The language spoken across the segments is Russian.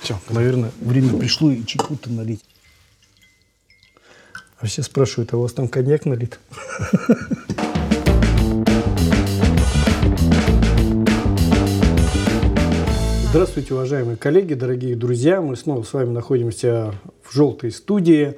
Все, наверное, время пришло и чайку-то налить. А все спрашивают, а у вас там коньяк налит? Здравствуйте, уважаемые коллеги, дорогие друзья. Мы снова с вами находимся в желтой студии.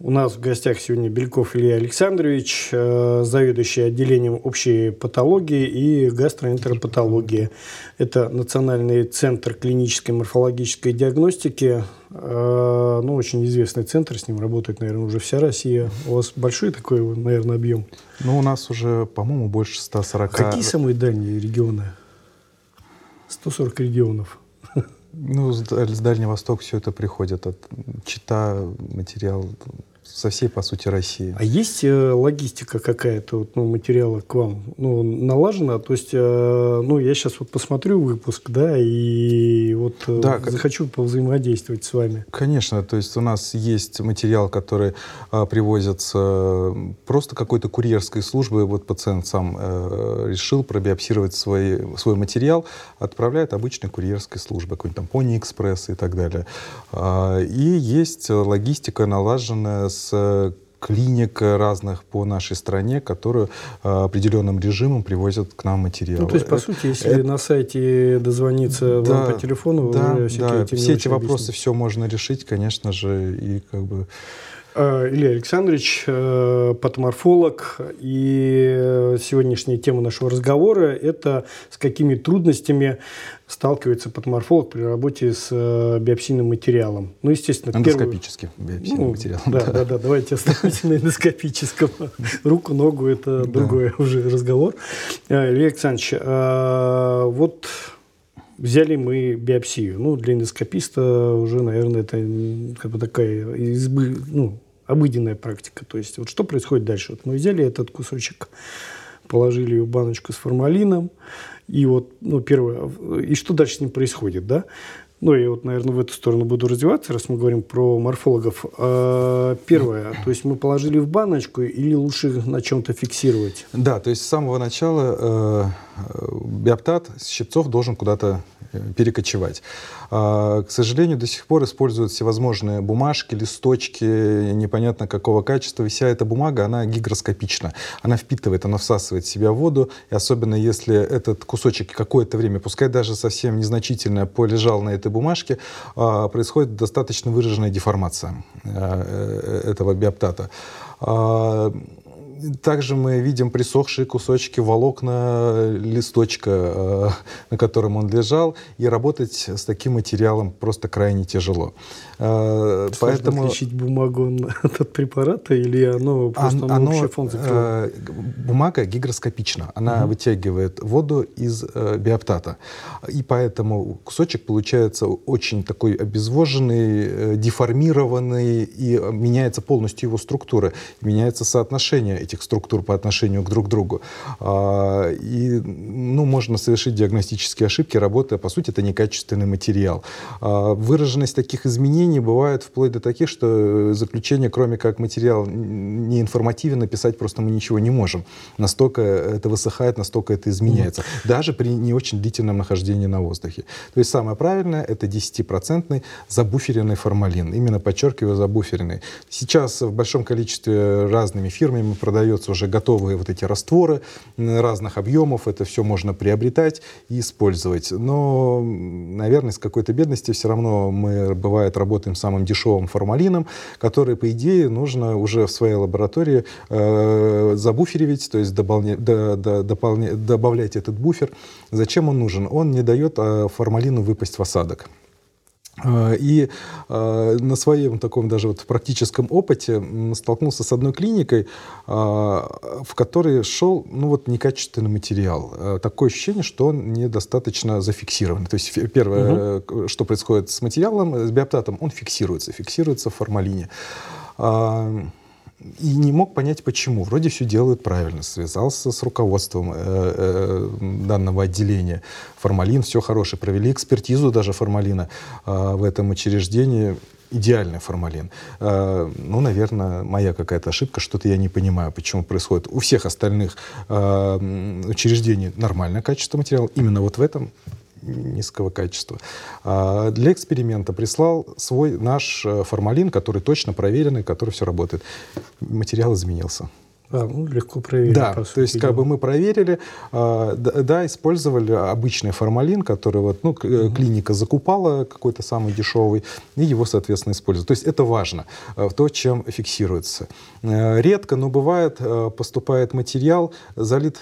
У нас в гостях сегодня Бельков Илья Александрович, э, заведующий отделением общей патологии и гастроэнтеропатологии. Это Национальный центр клинической морфологической диагностики. Э, ну, очень известный центр, с ним работает, наверное, уже вся Россия. У вас большой такой, наверное, объем? Ну, у нас уже, по-моему, больше 140. Какие самые дальние регионы? 140 регионов. Ну, с Дальнего Востока все это приходит. От Чита, материал со всей, по сути, России. А есть э, логистика какая-то вот, ну, материала к вам ну, налажена? То есть, э, ну, я сейчас вот посмотрю выпуск, да, и вот э, да, захочу повзаимодействовать с вами. Конечно, то есть у нас есть материал, который э, привозится просто какой-то курьерской службы. Вот пациент сам э, решил пробиопсировать свой, свой материал, отправляет обычной курьерской службы, какой-нибудь там Пони Экспресс и так далее. Э, и есть логистика налаженная с э, клиник разных по нашей стране, которые э, определенным режимом привозят к нам материалы. Ну, то есть, по сути, если это... на сайте дозвониться да, вам по телефону, да, вы да, все эти вопросы объяснить. все можно решить, конечно же, и как бы Илья Александрович, э, патоморфолог, и сегодняшняя тема нашего разговора – это с какими трудностями сталкивается патоморфолог при работе с э, биопсийным материалом. Ну, естественно, Эндоскопическим первый... биопсийным ну, материалом. Да, да, да, да, давайте остановимся на эндоскопическом. Руку, ногу – это другой уже разговор. Илья Александрович, вот взяли мы биопсию. Ну, для эндоскописта уже, наверное, это как бы такая избы, ну, обыденная практика. То есть вот что происходит дальше? Вот мы взяли этот кусочек, положили в баночку с формалином, и вот, ну, первое, и что дальше с ним происходит, да? Ну, я вот, наверное, в эту сторону буду развиваться, раз мы говорим про морфологов. А, первое, то есть мы положили в баночку или лучше на чем-то фиксировать? Да, то есть с самого начала э, биоптат с щипцов должен куда-то э, перекочевать. А, к сожалению, до сих пор используют всевозможные бумажки, листочки, непонятно какого качества. Вся эта бумага, она гигроскопична. Она впитывает, она всасывает в себя воду. И особенно если этот кусочек какое-то время, пускай даже совсем незначительно, полежал на этой бумажке, а, происходит достаточно выраженная деформация а, э, этого биоптата. Также мы видим присохшие кусочки волокна листочка, э, на котором он лежал, и работать с таким материалом просто крайне тяжело. Э, Сложно Поэтому... отличить бумагу от препарата или оно просто оно, оно функция? Э, бумага гигроскопична, она угу. вытягивает воду из биоптата, и поэтому кусочек получается очень такой обезвоженный, деформированный, и меняется полностью его структура, меняется соотношение этих структур по отношению к друг другу. А, и ну, можно совершить диагностические ошибки, работая, по сути, это некачественный материал. А, выраженность таких изменений бывает вплоть до таких, что заключение, кроме как материал не информативен, написать просто мы ничего не можем. Настолько это высыхает, настолько это изменяется. Mm-hmm. Даже при не очень длительном нахождении на воздухе. То есть самое правильное – это 10% забуференный формалин. Именно подчеркиваю, забуференный. Сейчас в большом количестве разными фирмами продается уже готовые вот эти растворы разных объемов. Это все можно приобретать и использовать. Но, наверное, с какой-то бедности все равно мы, бывает, работаем самым дешевым формалином, который, по идее, нужно уже в своей лаборатории э, забуферивать, то есть дополня, до, до, дополня, добавлять этот буфер. Зачем он нужен? Он не дает э, формалину выпасть в осадок. А, и э, на своем таком даже вот практическом опыте столкнулся с одной клиникой, э, в которой шел ну вот некачественный материал. Э, такое ощущение, что он недостаточно зафиксирован. То есть первое, угу. что происходит с материалом, с биоптатом, он фиксируется, фиксируется в формалине. И не мог понять, почему. Вроде все делают правильно. Связался с руководством э, э, данного отделения. Формалин, все хорошее. Провели экспертизу даже формалина э, в этом учреждении. Идеальный формалин. Ну, наверное, моя какая-то ошибка, что-то я не понимаю, почему происходит. У всех остальных учреждений нормальное качество материала. Именно вот в этом низкого качества. А для эксперимента прислал свой наш э, формалин, который точно проверенный, который все работает. Материал изменился. А, ну, легко проверить. Да, то есть как бы мы проверили, э, да, использовали обычный формалин, который вот, ну, угу. клиника закупала какой-то самый дешевый, и его, соответственно, используют. То есть это важно, э, то, чем фиксируется. Э, редко, но бывает, э, поступает материал, залит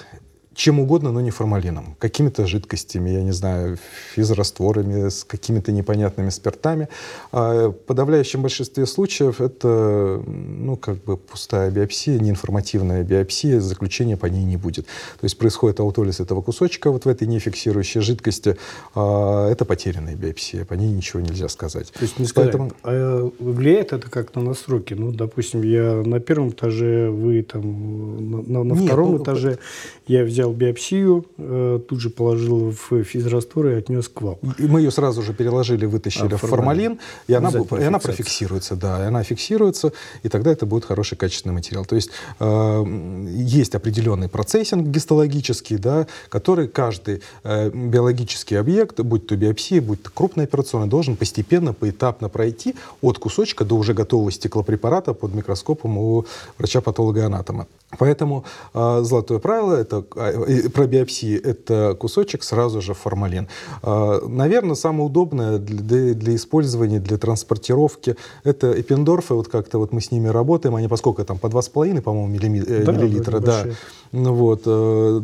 чем угодно, но не формалином. Какими-то жидкостями, я не знаю, физрастворами, с какими-то непонятными спиртами. А в подавляющем большинстве случаев это ну, как бы пустая биопсия, неинформативная биопсия, заключения по ней не будет. То есть происходит аутолиз этого кусочка вот в этой нефиксирующей жидкости. А это потерянная биопсия, по ней ничего нельзя сказать. То есть не сказать, Поэтому... а влияет это как на настройки? Ну, допустим, я на первом этаже, вы там на, на Нет, втором ну, этаже, я взял взял биопсию, э, тут же положил в физраствор и отнес к вам. И мы ее сразу же переложили, вытащили а, в формалин, и она, и она профиксируется, да, и она фиксируется, и тогда это будет хороший качественный материал. То есть э, есть определенный процессинг гистологический, да, который каждый э, биологический объект, будь то биопсия, будь то крупная операционная, должен постепенно, поэтапно пройти от кусочка до уже готового стеклопрепарата под микроскопом у врача-патолога-анатома. Поэтому э, золотое правило это э, про биопсии это кусочек сразу же формалин. Э, наверное, самое удобное для, для использования, для транспортировки это эпиндорфы. Вот как-то вот мы с ними работаем. Они поскольку там по 2,5, по-моему, милли, э, да, миллилитра. Да. Ну вот. Э,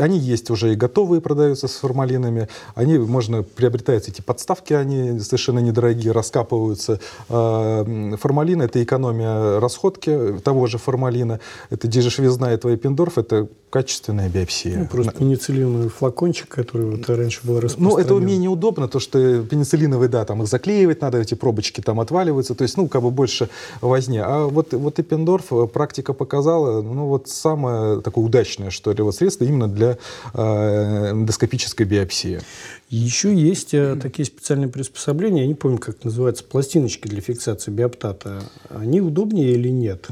они есть уже и готовые продаются с формалинами. Они можно приобретать эти подставки, они совершенно недорогие, раскапываются. Э, формалин это экономия расходки того же формалина. Это дежешвизна этого эпиндорф, это качественная биопсия. Ну, просто пенициллиновый флакончик, который вот раньше был распространен. Ну, это менее удобно, то, что пенициллиновый, да, там их заклеивать надо, эти пробочки там отваливаются, то есть, ну, как бы больше возни. А вот, вот эпиндорф, э, практика показала, ну, вот самое такое удачное, что ли, вот средство именно для э, эндоскопической биопсии. Еще есть э, такие специальные приспособления, я не помню, как называются, пластиночки для фиксации биоптата. Они удобнее или нет?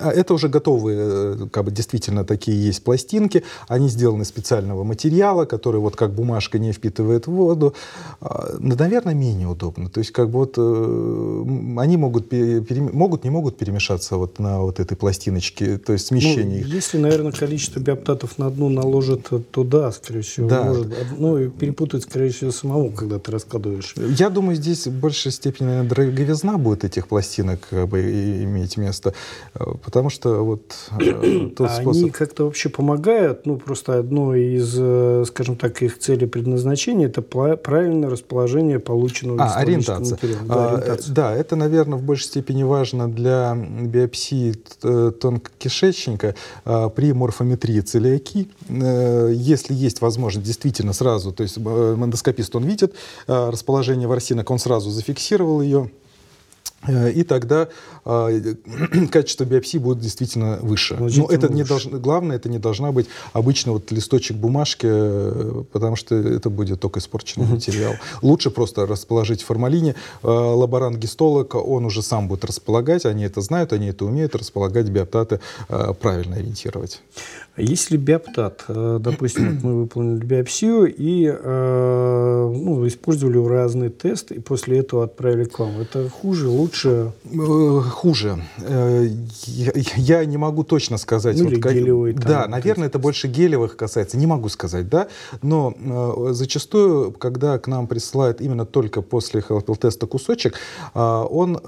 А это уже готовые, э, как бы действительно такие есть пластинки. Они сделаны из специального материала, который вот как бумажка не впитывает воду. А, наверное, менее удобно. То есть как бы вот э, они могут, пере, могут, не могут перемешаться вот на вот этой пластиночке, то есть смещение ну, Если, наверное, количество биоптатов на одну наложит, то да, скорее всего, да. может. Ну и перепутать, скорее всего, самому, когда ты раскладываешь. Я думаю, здесь в большей степени наверное, дороговизна будет этих пластинок как бы, иметь место. Потому что вот э, тот а способ... Они как-то вообще помогают? Ну, просто одно из, э, скажем так, их целей предназначения – это правильное расположение полученного а, ориентация. материала. Да, а, ориентация. Да, это, наверное, в большей степени важно для биопсии тонкокишечника а, при морфометрии целиаки. Если есть возможность действительно сразу, то есть эндоскопист, он видит расположение ворсинок, он сразу зафиксировал ее, Э, и тогда э, качество биопсии будет действительно выше. Но это не должно, главное, это не должна быть обычно вот листочек бумажки, э, потому что это будет только испорченный угу. материал. Лучше просто расположить в формалине. Э, лаборант-гистолог, он уже сам будет располагать, они это знают, они это умеют, располагать биоптаты, э, правильно ориентировать. Если биоптат, э, допустим, мы выполнили биопсию и э, ну, использовали разные тесты, и после этого отправили к вам, это хуже, лучше? Э, хуже. Я не могу точно сказать. Ну, вот, как... Там, да, наверное, это больше гелевых касается. Не могу сказать, да. Но зачастую, когда к нам присылают именно только после HLP-теста кусочек, он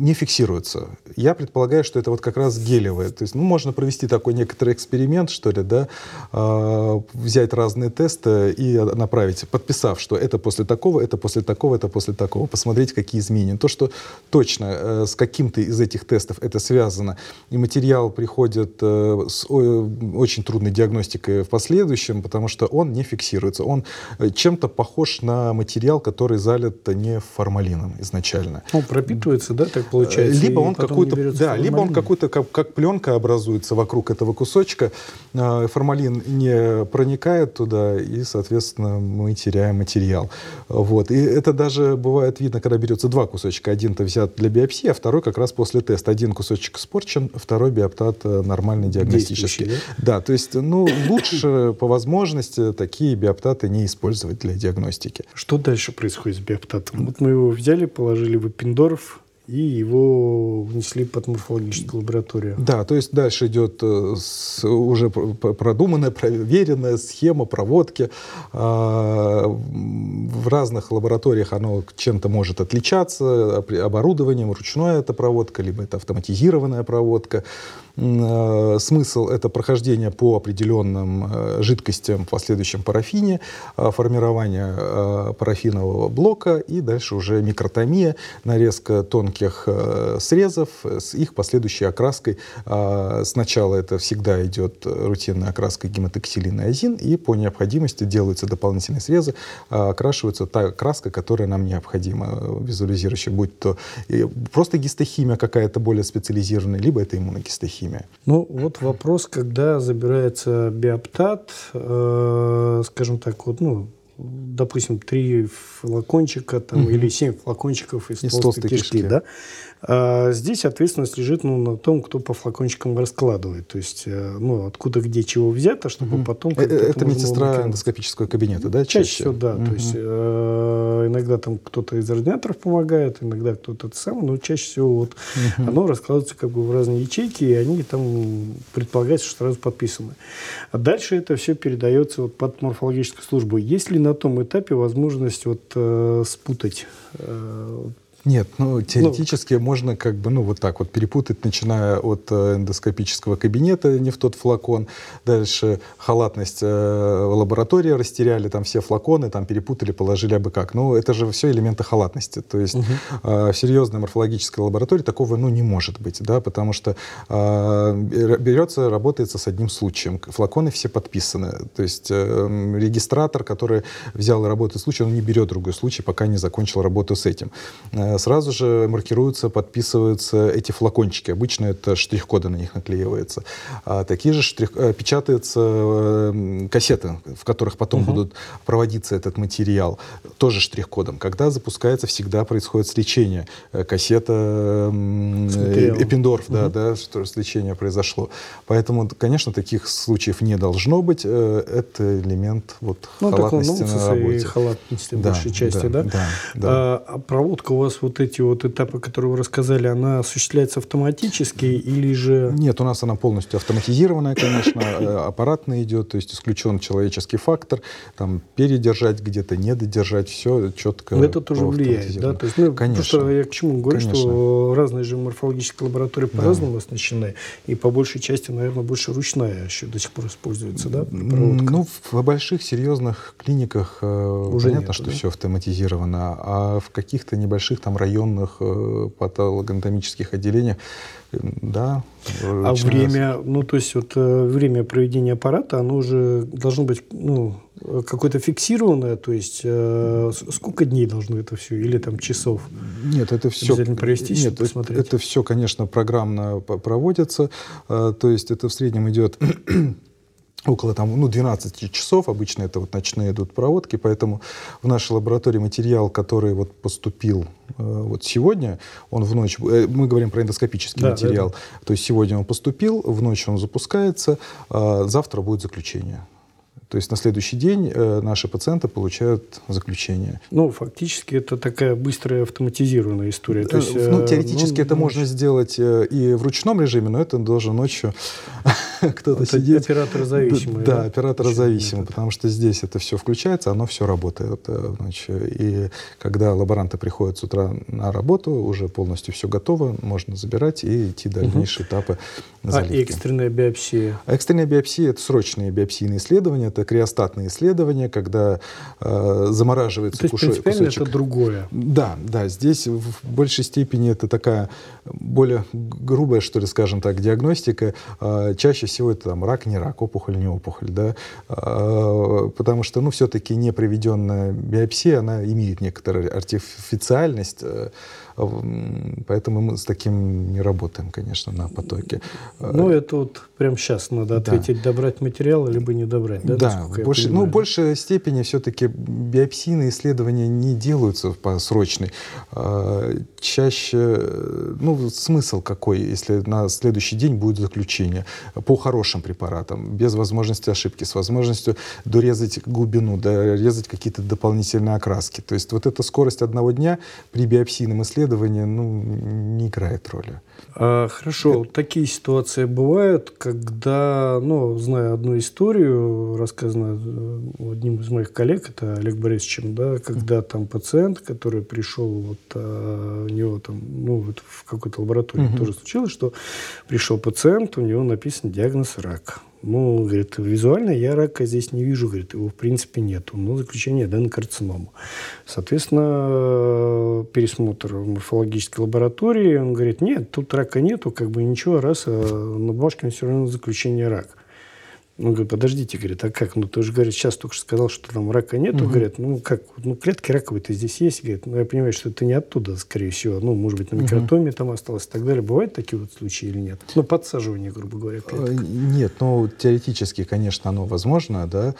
не фиксируется. Я предполагаю, что это вот как раз гелевое. То есть, ну, можно провести такой некоторый эксперимент, что ли, да, э, взять разные тесты и направить, подписав, что это после такого, это после такого, это после такого, посмотреть, какие изменения. То, что точно э, с каким-то из этих тестов это связано, и материал приходит э, с очень трудной диагностикой в последующем, потому что он не фиксируется. Он э, чем-то похож на материал, который залит не формалином изначально. Он пропитывается, да, так получается. Либо он какой-то, да, либо он какой-то как, как пленка образуется вокруг этого кусочка, э, формалин не проникает туда, и, соответственно, мы теряем материал. Вот. И это даже бывает видно, когда берется два кусочка. Один-то взят для биопсии, а второй как раз после теста. Один кусочек испорчен, второй биоптат нормальный диагностический. Да? да, то есть, ну, лучше по возможности такие биоптаты не использовать для диагностики. Что дальше происходит с биоптатом? Вот мы его взяли, положили в эпиндорф, и его внесли под морфологическую лабораторию. Да, то есть дальше идет э, уже продуманная, проверенная схема проводки. А, в разных лабораториях оно чем-то может отличаться, оборудованием, ручная это проводка, либо это автоматизированная проводка. Э, смысл — это прохождение по определенным э, жидкостям в последующем парафине, формирование парафинового блока и дальше уже микротомия, нарезка тонких э, срезов с их последующей окраской. Сначала это всегда идет рутинная окраска гематоксилин и азин, и по необходимости делаются дополнительные срезы, окрашивается та краска, которая нам необходима визуализирующая, будь то просто гистохимия какая-то более специализированная, либо это иммуногистохимия. Ну, вот вопрос, когда забирается биоптат, э, скажем так, вот, ну, допустим, три флакончика там, угу. или семь флакончиков из, из толстой, толстой кишки, кишки, да, а здесь ответственность лежит ну, на том, кто по флакончикам раскладывает. То есть, э, ну, откуда, где, чего взято, чтобы угу. потом... Это, это медсестра эндоскопического кабинета, да, чаще? Чаще всего, да. Угу. То есть, э, иногда там кто-то из ординаторов помогает, иногда кто-то сам, но чаще всего вот угу. оно раскладывается как бы в разные ячейки, и они там предполагается, что сразу подписаны. А дальше это все передается вот под морфологическую службу. Есть ли на том этапе возможность вот э, спутать э, нет, ну, теоретически ну, можно как бы, ну, вот так вот перепутать, начиная от э, эндоскопического кабинета, не в тот флакон, дальше халатность э, лаборатории растеряли, там все флаконы, там перепутали, положили абы как. Ну, это же все элементы халатности. То есть угу. э, в серьезной морфологической лаборатории такого, ну, не может быть, да, потому что э, берется, работается с одним случаем. Флаконы все подписаны. То есть э, регистратор, который взял и работает случай, он не берет другой случай, пока не закончил работу с этим Э, сразу же маркируются, подписываются эти флакончики. Обычно это штрих-коды на них наклеиваются. А такие же штрих... Э, печатаются э, кассеты, в которых потом угу. будут проводиться этот материал, тоже штрих-кодом. Когда запускается, всегда происходит сличение. Кассета Эппендорф, угу. да, да, что сличение произошло. Поэтому, конечно, таких случаев не должно быть. Это элемент вот, ну, халатности на работе. И халатности да, большей части, да? да? да, да. А проводка у вас вот эти вот этапы, которые вы рассказали, она осуществляется автоматически или же... Нет, у нас она полностью автоматизированная, конечно, э, аппаратно идет, то есть исключен человеческий фактор, там передержать где-то, не додержать, все четко. Но это тоже влияет, да? То есть, ну, конечно. Просто я к чему говорю, конечно. что разные же морфологические лаборатории по-разному да. оснащены, и по большей части, наверное, больше ручная еще до сих пор используется, да? Проводка? Ну, в больших серьезных клиниках э, Уже понятно, нету, что да? все автоматизировано, а в каких-то небольших там там районных э, патологоанатомических отделениях, э, да. А время, раз. ну то есть вот э, время проведения аппарата, оно уже должно быть, ну какое-то фиксированное, то есть э, сколько дней должно это все, или там часов? Нет, это все. Обязательно провести, нет, посмотреть. Это, это все, конечно, программно проводится, э, то есть это в среднем идет около там, ну, 12 часов, обычно это вот ночные идут проводки, поэтому в нашей лаборатории материал, который вот поступил э, вот сегодня, он в ночь, э, мы говорим про эндоскопический да, материал, да, да. то есть сегодня он поступил, в ночь он запускается, э, завтра будет заключение. То есть на следующий день э, наши пациенты получают заключение. Ну, фактически это такая быстрая автоматизированная история. То есть, ну, э, теоретически ну, это ну, можно сделать э, и в ручном режиме, но это должен ночью кто-то сидеть. Оператор-зависимый. Да, да? оператор-зависимый, потому что здесь это все включается, оно все работает ночью. И когда лаборанты приходят с утра на работу, уже полностью все готово, можно забирать и идти дальнейшие этапы заливки. А экстренная биопсия? экстренная биопсия – это срочные биопсийные исследования, это криостатные исследования, когда э, замораживается То есть, кусочек. это другое. Да, да, здесь в большей степени это такая более грубая, что ли, скажем так, диагностика. Э, чаще всего это там рак, не рак, опухоль, не опухоль, да, э, потому что, ну, все-таки непроведенная биопсия, она имеет некоторую артифициальность, э, Поэтому мы с таким не работаем, конечно, на потоке. Ну, это вот прямо сейчас надо ответить, да. добрать материал, либо не добрать, да? Да, больше, ну, в большей степени все-таки биопсийные исследования не делаются по срочной. А, чаще, ну, смысл какой, если на следующий день будет заключение по хорошим препаратам, без возможности ошибки, с возможностью дорезать глубину, дорезать какие-то дополнительные окраски. То есть вот эта скорость одного дня при биопсийном исследовании исследование ну, не играет роли. А, хорошо, Это... такие ситуации бывают, когда, ну, зная одну историю, рассказанную э, одним из моих коллег, это Олег Борисовичем, да, когда там пациент, который пришел, вот а, у него там, ну, вот в какой-то лаборатории угу. тоже случилось, что пришел пациент, у него написан диагноз рак. Ну, говорит, визуально я рака здесь не вижу, говорит, его в принципе нету. Но заключение аденокарцинома. Соответственно, пересмотр в морфологической лаборатории, он говорит, нет, тут рака нету, как бы ничего, раз, а на бумажке все равно заключение рак. Он говорит, подождите, говорит, а как? Ну, ты же, говорит, сейчас только что сказал, что там рака нету. Угу. Говорят, ну, как? Ну, клетки раковые-то здесь есть. Говорит, ну, я понимаю, что это не оттуда, скорее всего. Ну, может быть, на микротоме угу. там осталось и так далее. Бывают такие вот случаи или нет? Ну, подсаживание, грубо говоря, клеток. Э, нет, ну, теоретически, конечно, оно возможно, да.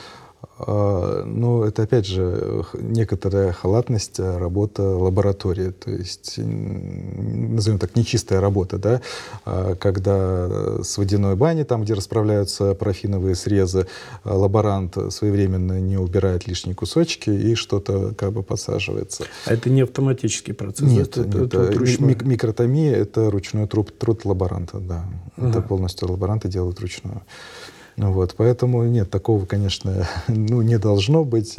А, но это, опять же, некоторая халатность а, работа лаборатории, то есть, назовем так, нечистая работа, да, а, когда с водяной бани, там, где расправляются парафиновые срезы, лаборант своевременно не убирает лишние кусочки и что-то как бы подсаживается. А это не автоматический процесс? Нет, это, нет, это, это мик микротомия — это ручной труд, труд лаборанта, да. Ага. Это полностью лаборанты делают ручную. Вот, поэтому нет, такого, конечно, ну, не должно быть.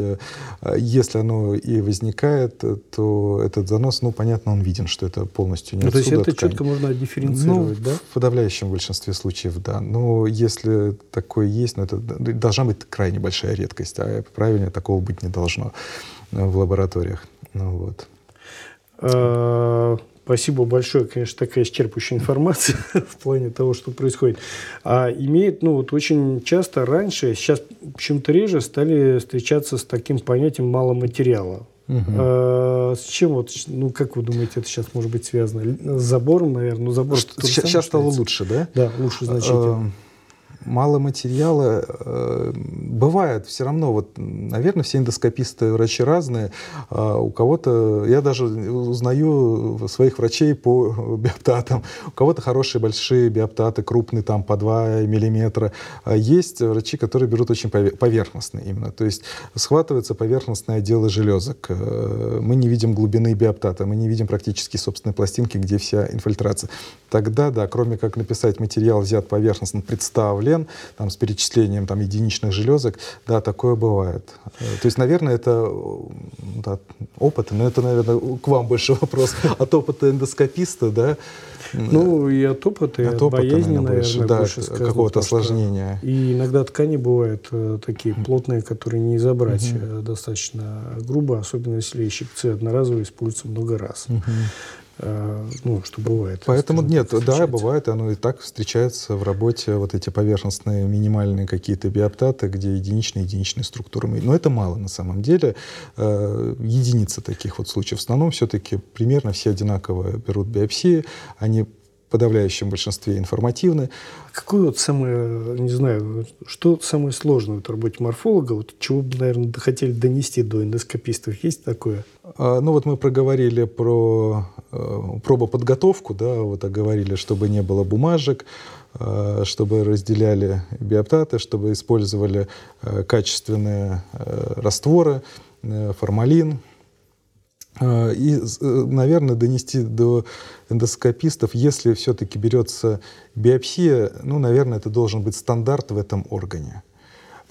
Если оно и возникает, то этот занос, ну, понятно, он виден, что это полностью не ну, отсюда. То есть это ткань. четко можно дифференцировать, ну, да? В подавляющем большинстве случаев, да. Но если такое есть, ну, это должна быть крайне большая редкость, а правильно такого быть не должно в лабораториях. Ну, вот. А, Спасибо большое, конечно, такая исчерпывающая информация в плане того, что происходит. А имеет, ну вот очень часто раньше, сейчас почему-то реже стали встречаться с таким понятием мало материала. Угу. А, с чем вот, ну как вы думаете, это сейчас может быть связано? С забором, наверное, ну забор. Сейчас, сейчас стало лучше, да? Да, лучше значительно мало материала. Э, бывает все равно, вот, наверное, все эндоскописты врачи разные. А у кого-то, я даже узнаю своих врачей по биоптатам. У кого-то хорошие большие биоптаты, крупные, там по 2 миллиметра. А есть врачи, которые берут очень поверхностные именно. То есть схватываются поверхностные отделы железок. Э, мы не видим глубины биоптата, мы не видим практически собственной пластинки, где вся инфильтрация. Тогда, да, кроме как написать материал взят поверхностно, представлен, член там, с перечислением там, единичных железок, да, такое бывает. Э, то есть, наверное, это да, опыт, но это, наверное, к вам больше вопрос от опыта эндоскописта, да? Ну, и от опыта, и от, от боязни, наверное, больше, да, больше какого-то осложнения. И иногда ткани бывают э, такие плотные, которые не забрать угу. достаточно грубо, особенно если щипцы одноразовые используются много раз. Угу. Э, ну, что бывает. Поэтому нет, да, бывает, оно и так встречается в работе, вот эти поверхностные минимальные какие-то биоптаты, где единичные, единичные структуры. Но это мало на самом деле. Э, единицы таких вот случаев. В основном все-таки примерно все одинаково берут биопсии, они подавляющем большинстве информативны. Какое вот самое, не знаю, что самое сложное в работе морфолога, вот чего бы, наверное, хотели донести до эндоскопистов? Есть такое? А, ну вот мы проговорили про э, пробоподготовку, да, вот оговорили, чтобы не было бумажек, э, чтобы разделяли биоптаты, чтобы использовали э, качественные э, растворы, формалин, а, и, э, наверное, донести до эндоскопистов, если все-таки берется биопсия, ну, наверное, это должен быть стандарт в этом органе.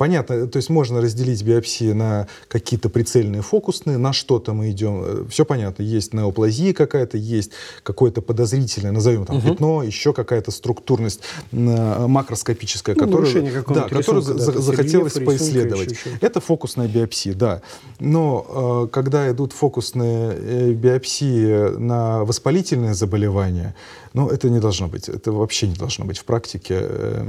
Понятно, то есть можно разделить биопсии на какие-то прицельные фокусные, на что-то мы идем, все понятно, есть неоплазия какая-то, есть какое-то подозрительное, назовем там угу. пятно, еще какая-то структурность макроскопическая, ну, которую, да, которую рисунка, за, да, захотелось рельеф, поисследовать. Это фокусная биопсия, да. Но когда идут фокусные э, биопсии на воспалительные заболевания, ну, это не должно быть. Это вообще не должно быть в практике э,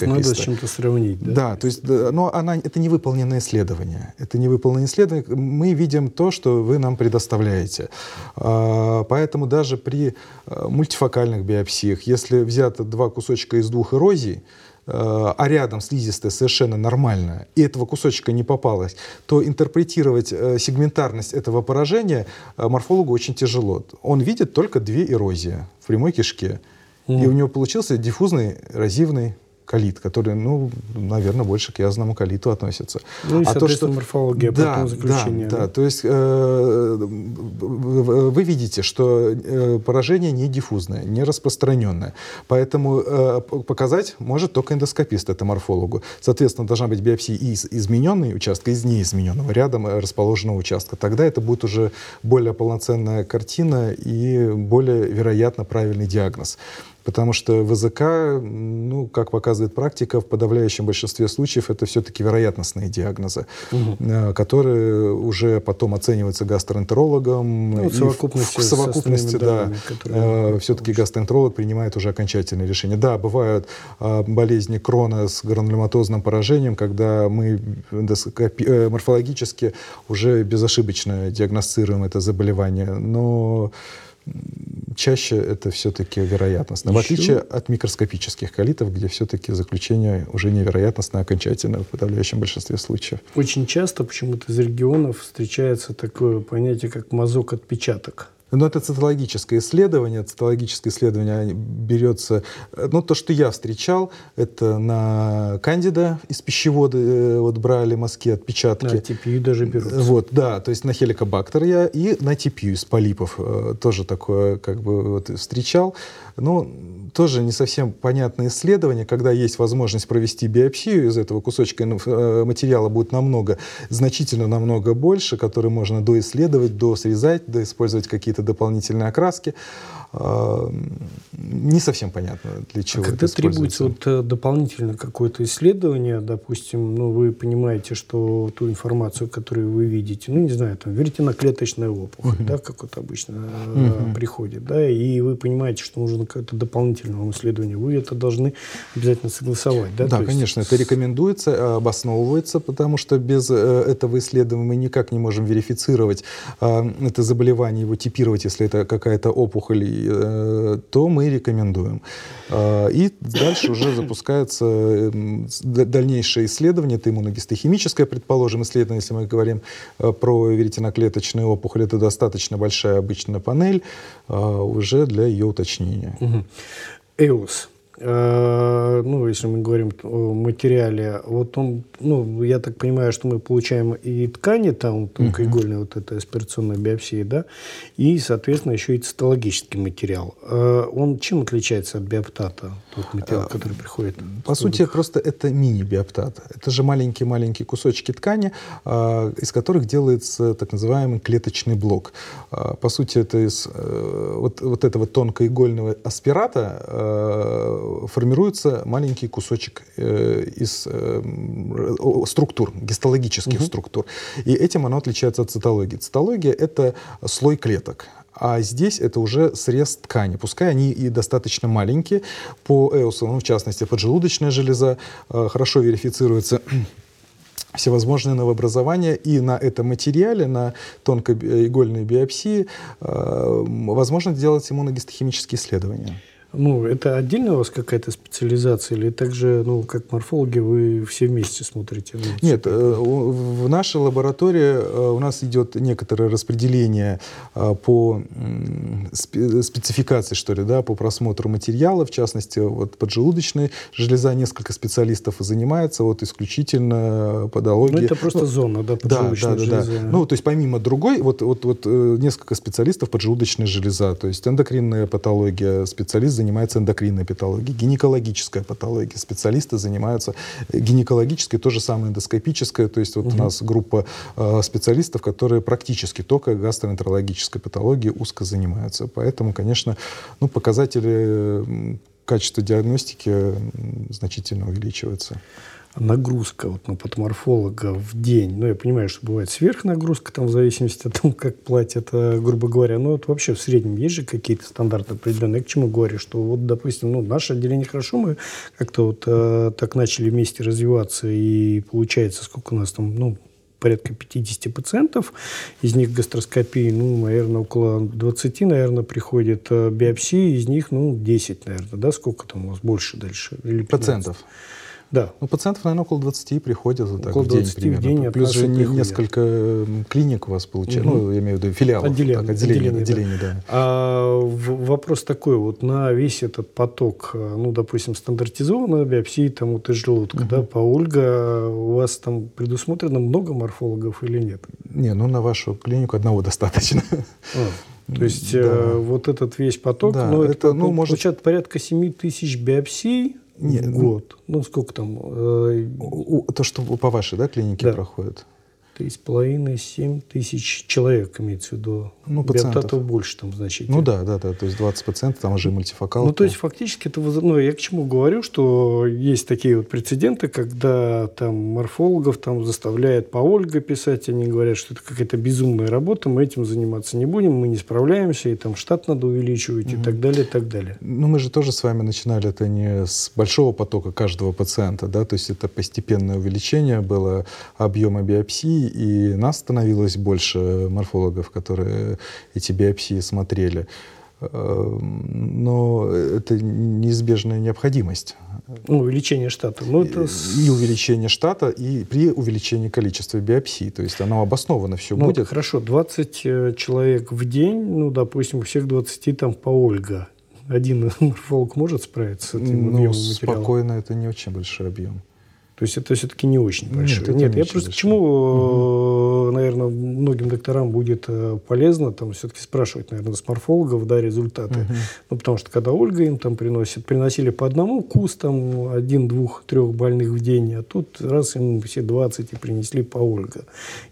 Надо с чем-то сравнить, да? Да, то есть, но она, это не выполненное исследование. Это не выполненное исследование. Мы видим то, что вы нам предоставляете. А, поэтому даже при э, мультифокальных биопсиях, если взято два кусочка из двух эрозий, Э, а рядом слизистая совершенно нормальная, и этого кусочка не попалось, то интерпретировать э, сегментарность этого поражения э, морфологу очень тяжело. Он видит только две эрозии в прямой кишке. Mm. И у него получился диффузный эрозивный колит, который, ну, наверное, больше к язному колиту относится. Ну и, а то, что морфология, да, заключение. Да, да, то есть э, вы видите, что э, поражение не диффузное, не распространенное. Поэтому э, показать может только эндоскопист, это морфологу. Соответственно, должна быть биопсия из измененной участка, из неизмененного, рядом расположенного участка. Тогда это будет уже более полноценная картина и более, вероятно, правильный диагноз. Потому что ВЗК, ну, как показывает практика, в подавляющем большинстве случаев это все-таки вероятностные диагнозы, угу. которые уже потом оцениваются гастроэнтерологом. Ну, в совокупности, в, в совокупности да, э, все-таки гастроэнтеролог принимает уже окончательное решение. Да, бывают э, болезни крона с гранулематозным поражением, когда мы э, морфологически уже безошибочно диагностируем это заболевание, но чаще это все-таки вероятностно. Еще? В отличие от микроскопических колитов, где все-таки заключение уже невероятностно окончательно в подавляющем большинстве случаев. Очень часто почему-то из регионов встречается такое понятие, как мазок-отпечаток. Но это цитологическое исследование. Цитологическое исследование берется... Ну, то, что я встречал, это на кандида из пищевода э, вот брали мазки, отпечатки. На TPU даже берут. Вот, да, то есть на хеликобактер я и на TPU из полипов э, тоже такое как бы вот встречал. Ну, тоже не совсем понятное исследование, когда есть возможность провести биопсию из этого кусочка э, материала будет намного, значительно намного больше, который можно доисследовать, досрезать, доиспользовать какие-то дополнительные окраски. Не совсем понятно, для чего а когда это требуется вот э, дополнительно какое-то исследование, допустим, ну, вы понимаете, что ту информацию, которую вы видите, ну, не знаю, там, веретеноклеточная опухоль, uh-huh. да, как вот обычно uh-huh. приходит, да, и вы понимаете, что нужно какое-то дополнительное исследование, вы это должны обязательно согласовать, да? Да, То конечно, есть... это рекомендуется, обосновывается, потому что без э, этого исследования мы никак не можем верифицировать это заболевание, его типировать, если это какая-то опухоль Э, то мы рекомендуем. А, и дальше уже запускается эм, дальнейшее исследование, это иммуногистохимическое, предположим, исследование, если мы говорим э, про веретеноклеточные опухоли, это достаточно большая обычная панель уже для ее уточнения. Угу. ЭОС. Э, ну, если мы говорим о материале, вот он, ну, я так понимаю, что мы получаем и ткани, там, тонкоигольная uh-huh. вот эта аспирационная биопсия, да, и, соответственно, еще и цитологический материал. Э, он чем отличается от биоптата, тот материал, э, который приходит? По сути, просто это мини-биоптат. Это же маленькие-маленькие кусочки ткани, из которых делается так называемый клеточный блок. По сути, это из вот, вот этого тонкоигольного аспирата формируется маленький кусочек э, из э, структур, гистологических угу. структур. И этим оно отличается от цитологии. Цитология — это слой клеток. А здесь это уже срез ткани. Пускай они и достаточно маленькие. По ЭОСу, ну, в частности, поджелудочная железа э, хорошо верифицируется всевозможные новообразования, и на этом материале, на тонкоигольной биопсии, возможно делать иммуногистохимические исследования. Ну, это отдельно у вас какая-то специализация или также, ну, как морфологи, вы все вместе смотрите? Ну, Нет, э, в нашей лаборатории э, у нас идет некоторое распределение э, по спецификации, что ли, да, по просмотру материала, в частности, вот поджелудочной железа несколько специалистов занимается, вот исключительно подологией. Ну, это просто ну, зона, да, поджелудочная да, да, железа. Да, да. Ну, то есть помимо другой, вот, вот, вот несколько специалистов поджелудочная железа, то есть эндокринная патология, специалист занимаются эндокринной патологией, гинекологическая патология, специалисты занимаются гинекологической, то же самое эндоскопической, то есть вот угу. у нас группа э, специалистов, которые практически только гастроэнтерологической патологией узко занимаются. Поэтому, конечно, ну, показатели качества диагностики значительно увеличиваются нагрузка вот на патоморфолога в день, ну, я понимаю, что бывает сверхнагрузка, там, в зависимости от того, как платят, грубо говоря, но вот вообще в среднем есть же какие-то стандарты определенные. Я к чему говорю, что вот, допустим, ну, наше отделение хорошо, мы как-то вот э, так начали вместе развиваться, и получается, сколько у нас там, ну, порядка 50 пациентов, из них гастроскопии, ну, наверное, около 20, наверное, приходит э, биопсии, из них, ну, 10, наверное, да, сколько там у вас больше дальше? Или 15? Пациентов. Да. Ну, пациентов, наверное, около 20 приходят вот так, около в день 20 примерно. в день Плюс же не, несколько клиник у вас получается, угу. ну, я имею в виду филиалов. Отделение, так, отделение, отделение, отделение, да. да. А вопрос такой, вот на весь этот поток, ну, допустим, стандартизованной биопсии там вот из желудка, угу. да, по Ольга, у вас там предусмотрено много морфологов или нет? Не, ну, на вашу клинику одного достаточно. А. То есть да. э, вот этот весь поток, да, ну, это, это ну, может... получается порядка 7 тысяч биопсий нет, год. Ну, сколько там? Э, то, что по вашей да, клинике да. проходит? Три с половиной, семь тысяч человек, имеется в виду. Ну, пациентов. больше там значительно. Ну да, да, да, то есть 20 пациентов, там уже мультифокал. Ну, то есть фактически это, ну, я к чему говорю, что есть такие вот прецеденты, когда там морфологов там заставляют по Ольга писать, они говорят, что это какая-то безумная работа, мы этим заниматься не будем, мы не справляемся, и там штат надо увеличивать угу. и так далее, и так далее. Ну, мы же тоже с вами начинали это не с большого потока каждого пациента, да, то есть это постепенное увеличение было объема биопсии, и нас становилось больше морфологов, которые эти биопсии смотрели. Эм, но это неизбежная необходимость. Ну, увеличение штата. Ну, это... И увеличение штата, и при увеличении количества биопсий. То есть оно обоснованно все ну, будет. Хорошо, 20 э, человек в день, ну, допустим, у всех 20 там по Ольга. Один морфолог может справиться с этим ну, спокойно, это не очень большой объем. То есть это все-таки не очень большое. Нет, Нет я просто большое. к чему, угу. наверное, многим докторам будет э, полезно там все-таки спрашивать, наверное, с морфологов, да, результаты. Угу. Ну, потому что когда Ольга им там приносит, приносили по одному кус, там, один, двух, трех больных в день, а тут раз им все 20 и принесли по Ольга.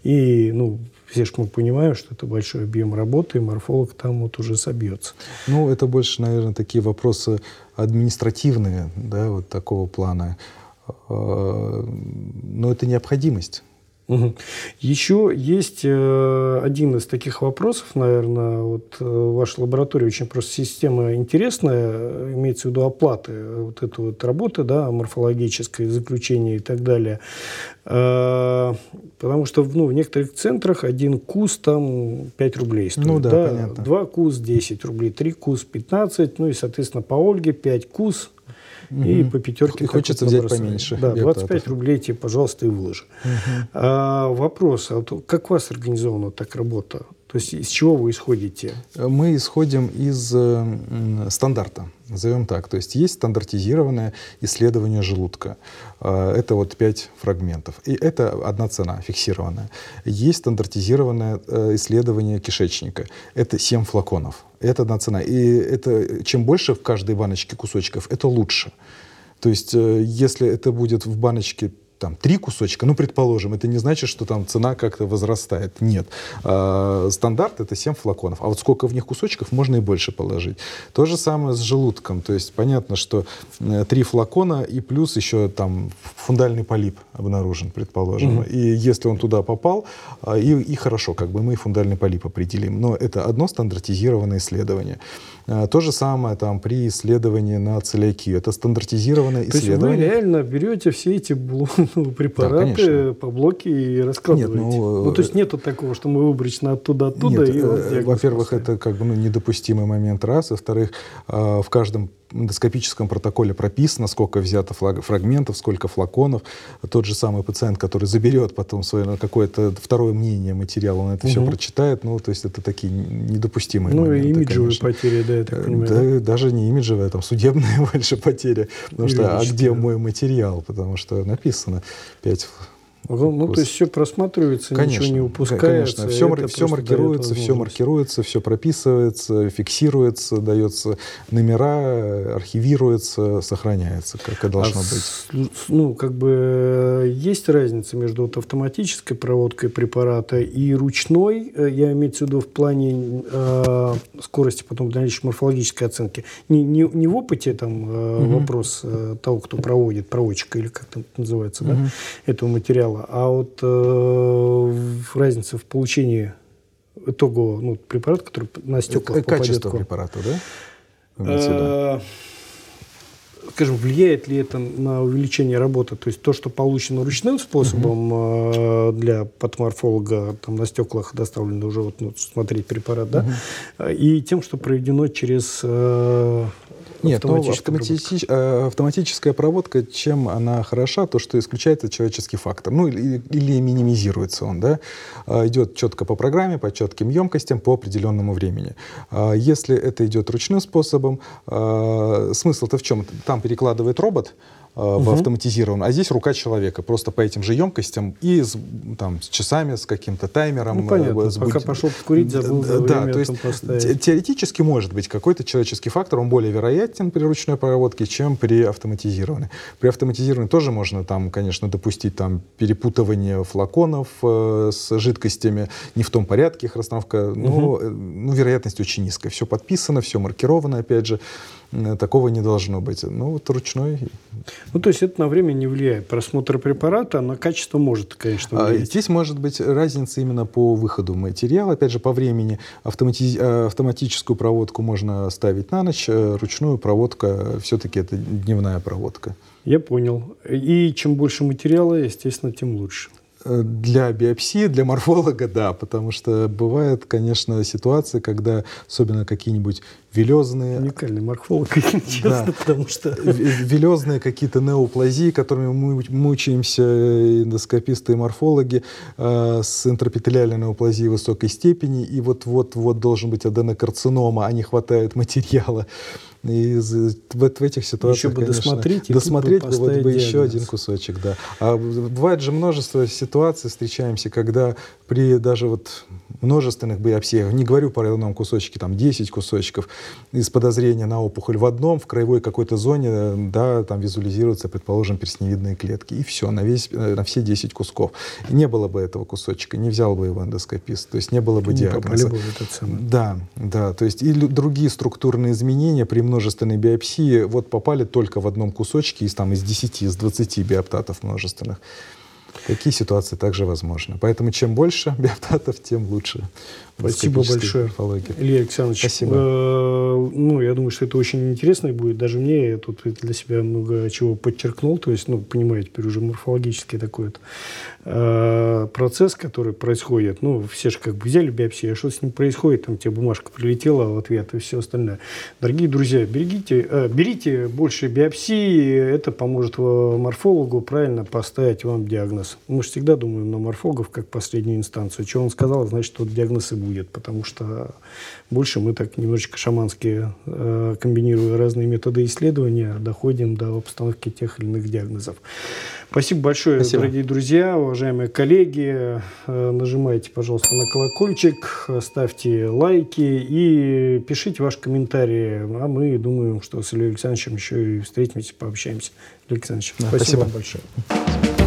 И, ну, все же мы понимаем, что это большой объем работы, и морфолог там вот уже собьется. Ну, это больше, наверное, такие вопросы административные, да, вот такого плана. Э, но это необходимость. Угу. Еще есть э, один из таких вопросов, наверное, вот э, ваша лаборатория очень просто система интересная, имеется в виду оплаты вот этой вот работы, да, морфологическое заключение и так далее. Э, потому что ну, в некоторых центрах один кус там 5 рублей стоит. Ну да, да? понятно. Два кус 10 рублей, три кус 15, ну и, соответственно, по Ольге 5 кус угу. и по пятерке. И хочется взять бросали. поменьше. Да, 25 рублей тебе, пожалуйста, и выложи. Угу. А, вопрос, а вот как у вас организована так работа? То есть из чего вы исходите? Мы исходим из э, стандарта, назовем так. То есть есть стандартизированное исследование желудка. Э, это вот пять фрагментов. И это одна цена, фиксированная. Есть стандартизированное э, исследование кишечника. Это 7 флаконов. Это одна цена. И это, чем больше в каждой баночке кусочков, это лучше. То есть э, если это будет в баночке там три кусочка, ну, предположим, это не значит, что там цена как-то возрастает. Нет. А, стандарт это 7 флаконов. А вот сколько в них кусочков, можно и больше положить. То же самое с желудком. То есть понятно, что э, три флакона и плюс еще там фундальный полип обнаружен, предположим. Угу. И если он туда попал, а, и, и хорошо, как бы мы фундальный полип определим. Но это одно стандартизированное исследование. А, то же самое там при исследовании на целиакию. Это стандартизированное То исследование. То есть вы реально берете все эти ну, препараты да, по блоке и раскладываете? Нет, ну, ну, то есть нету такого, что мы выборочно оттуда-оттуда? Нет, э, во-первых, это как бы ну, недопустимый момент раз. Во-вторых, а, в каждом эндоскопическом протоколе прописано, сколько взято фрагментов, сколько флаконов. Тот же самый пациент, который заберет потом свое ну, какое-то второе мнение материала, он это угу. все прочитает. Ну, то есть это такие недопустимые ну, моменты. Ну, и имиджевые конечно. потери, да, я так понимаю. Да, даже не имиджевые, там судебные больше потери. Потому что, а где мой материал? Потому что написано 5 Ну, то есть все просматривается, конечно, ничего не упускается. Конечно, все, все маркируется, все маркируется, все прописывается, фиксируется, дается номера, архивируется, сохраняется, как и должно а быть. Ну, как бы есть разница между вот автоматической проводкой препарата и ручной, э, я имею в виду в плане э, скорости, потом дальнейшей морфологической оценки. Не, не, не в опыте там э, угу. вопрос э, того, кто проводит, проводчика или как там называется, угу. да, этого материала, а вот э, разница в получении итогового ну, препарата, который на стеклах Качество препарата, да? Э, скажем, влияет ли это на увеличение работы? То есть то, что получено ручным способом угу. для патоморфолога, там на стеклах доставлено уже вот, ну, смотреть препарат, да, угу. и тем, что проведено через э, нет, ну, автоматическая, э, автоматическая проводка, чем она хороша, то, что исключается человеческий фактор, ну или, или минимизируется он, да, а, идет четко по программе, по четким емкостям, по определенному времени. А, если это идет ручным способом, смысл-то в чем? Там перекладывает робот, угу. в автоматизированном, а здесь рука человека, просто по этим же емкостям и с, там, с часами, с каким-то таймером. Ну, понятно, с пока пошел курить, забыл за Да, то есть теоретически может быть какой-то человеческий фактор, он более вероятен при ручной проводке, чем при автоматизированной. При автоматизированной тоже можно там, конечно, допустить там перепутывание флаконов э, с жидкостями, не в том порядке их расстановка, но угу. ну, вероятность очень низкая. Все подписано, все маркировано, опять же. Э, такого не должно быть. Ну, вот ручной. Ну, то есть это на время не влияет. Просмотр препарата на качество может, конечно, влиять. А, здесь может быть разница именно по выходу материала. Опять же, по времени автомати... Э, автоматическую проводку можно ставить на ночь, э, ручную проводка все-таки это дневная проводка. Я понял. И чем больше материала, естественно, тем лучше. Для биопсии, для морфолога, да, потому что бывают, конечно, ситуации, когда особенно какие-нибудь велезные... Уникальный морфолог, честно, да. потому что... Велезные какие-то неоплазии, которыми мы мучаемся, эндоскописты и морфологи, э, с интрапителиальной неоплазией высокой степени, и вот-вот-вот должен быть аденокарцинома, а не хватает материала. И вот в этих ситуациях, еще бы конечно, досмотреть, досмотреть бы, вот бы еще один кусочек, да. А бывает же множество ситуаций, встречаемся, когда при даже вот множественных биопсиях, не говорю по одном кусочке, там 10 кусочков, из подозрения на опухоль в одном, в краевой какой-то зоне, да, там визуализируются, предположим, перстневидные клетки. И все, на, весь, на все 10 кусков. И не было бы этого кусочка, не взял бы его эндоскопист, то есть не было бы не диагноза. Бы. Да, да, то есть и другие структурные изменения при множественной биопсии вот попали только в одном кусочке из, там, из 10, из 20 биоптатов множественных. Такие ситуации также возможны. Поэтому чем больше биоптатов, тем лучше. Спасибо большое, морфологии. Илья Александрович. Спасибо. Э, ну, я думаю, что это очень интересно будет. Даже мне я тут для себя много чего подчеркнул. То есть, ну, понимаете, теперь уже морфологический такой вот, э, процесс, который происходит. Ну, все же как бы взяли биопсию, а что с ним происходит? Там тебе бумажка прилетела в ответ и все остальное. Дорогие друзья, берегите, э, берите больше биопсии. Это поможет морфологу правильно поставить вам диагноз. Мы же всегда думаем на морфологов как последнюю инстанцию. Что он сказал, значит, вот диагноз и будет потому что больше мы так немножечко э, комбинируя разные методы исследования, доходим до обстановки тех или иных диагнозов. Спасибо большое, Спасибо. дорогие друзья, уважаемые коллеги. Э, нажимайте, пожалуйста, на колокольчик, ставьте лайки и пишите ваши комментарии. А мы думаем, что с Ильей Александровичем еще и встретимся, пообщаемся. Илья Александрович, да, спасибо, спасибо вам большое.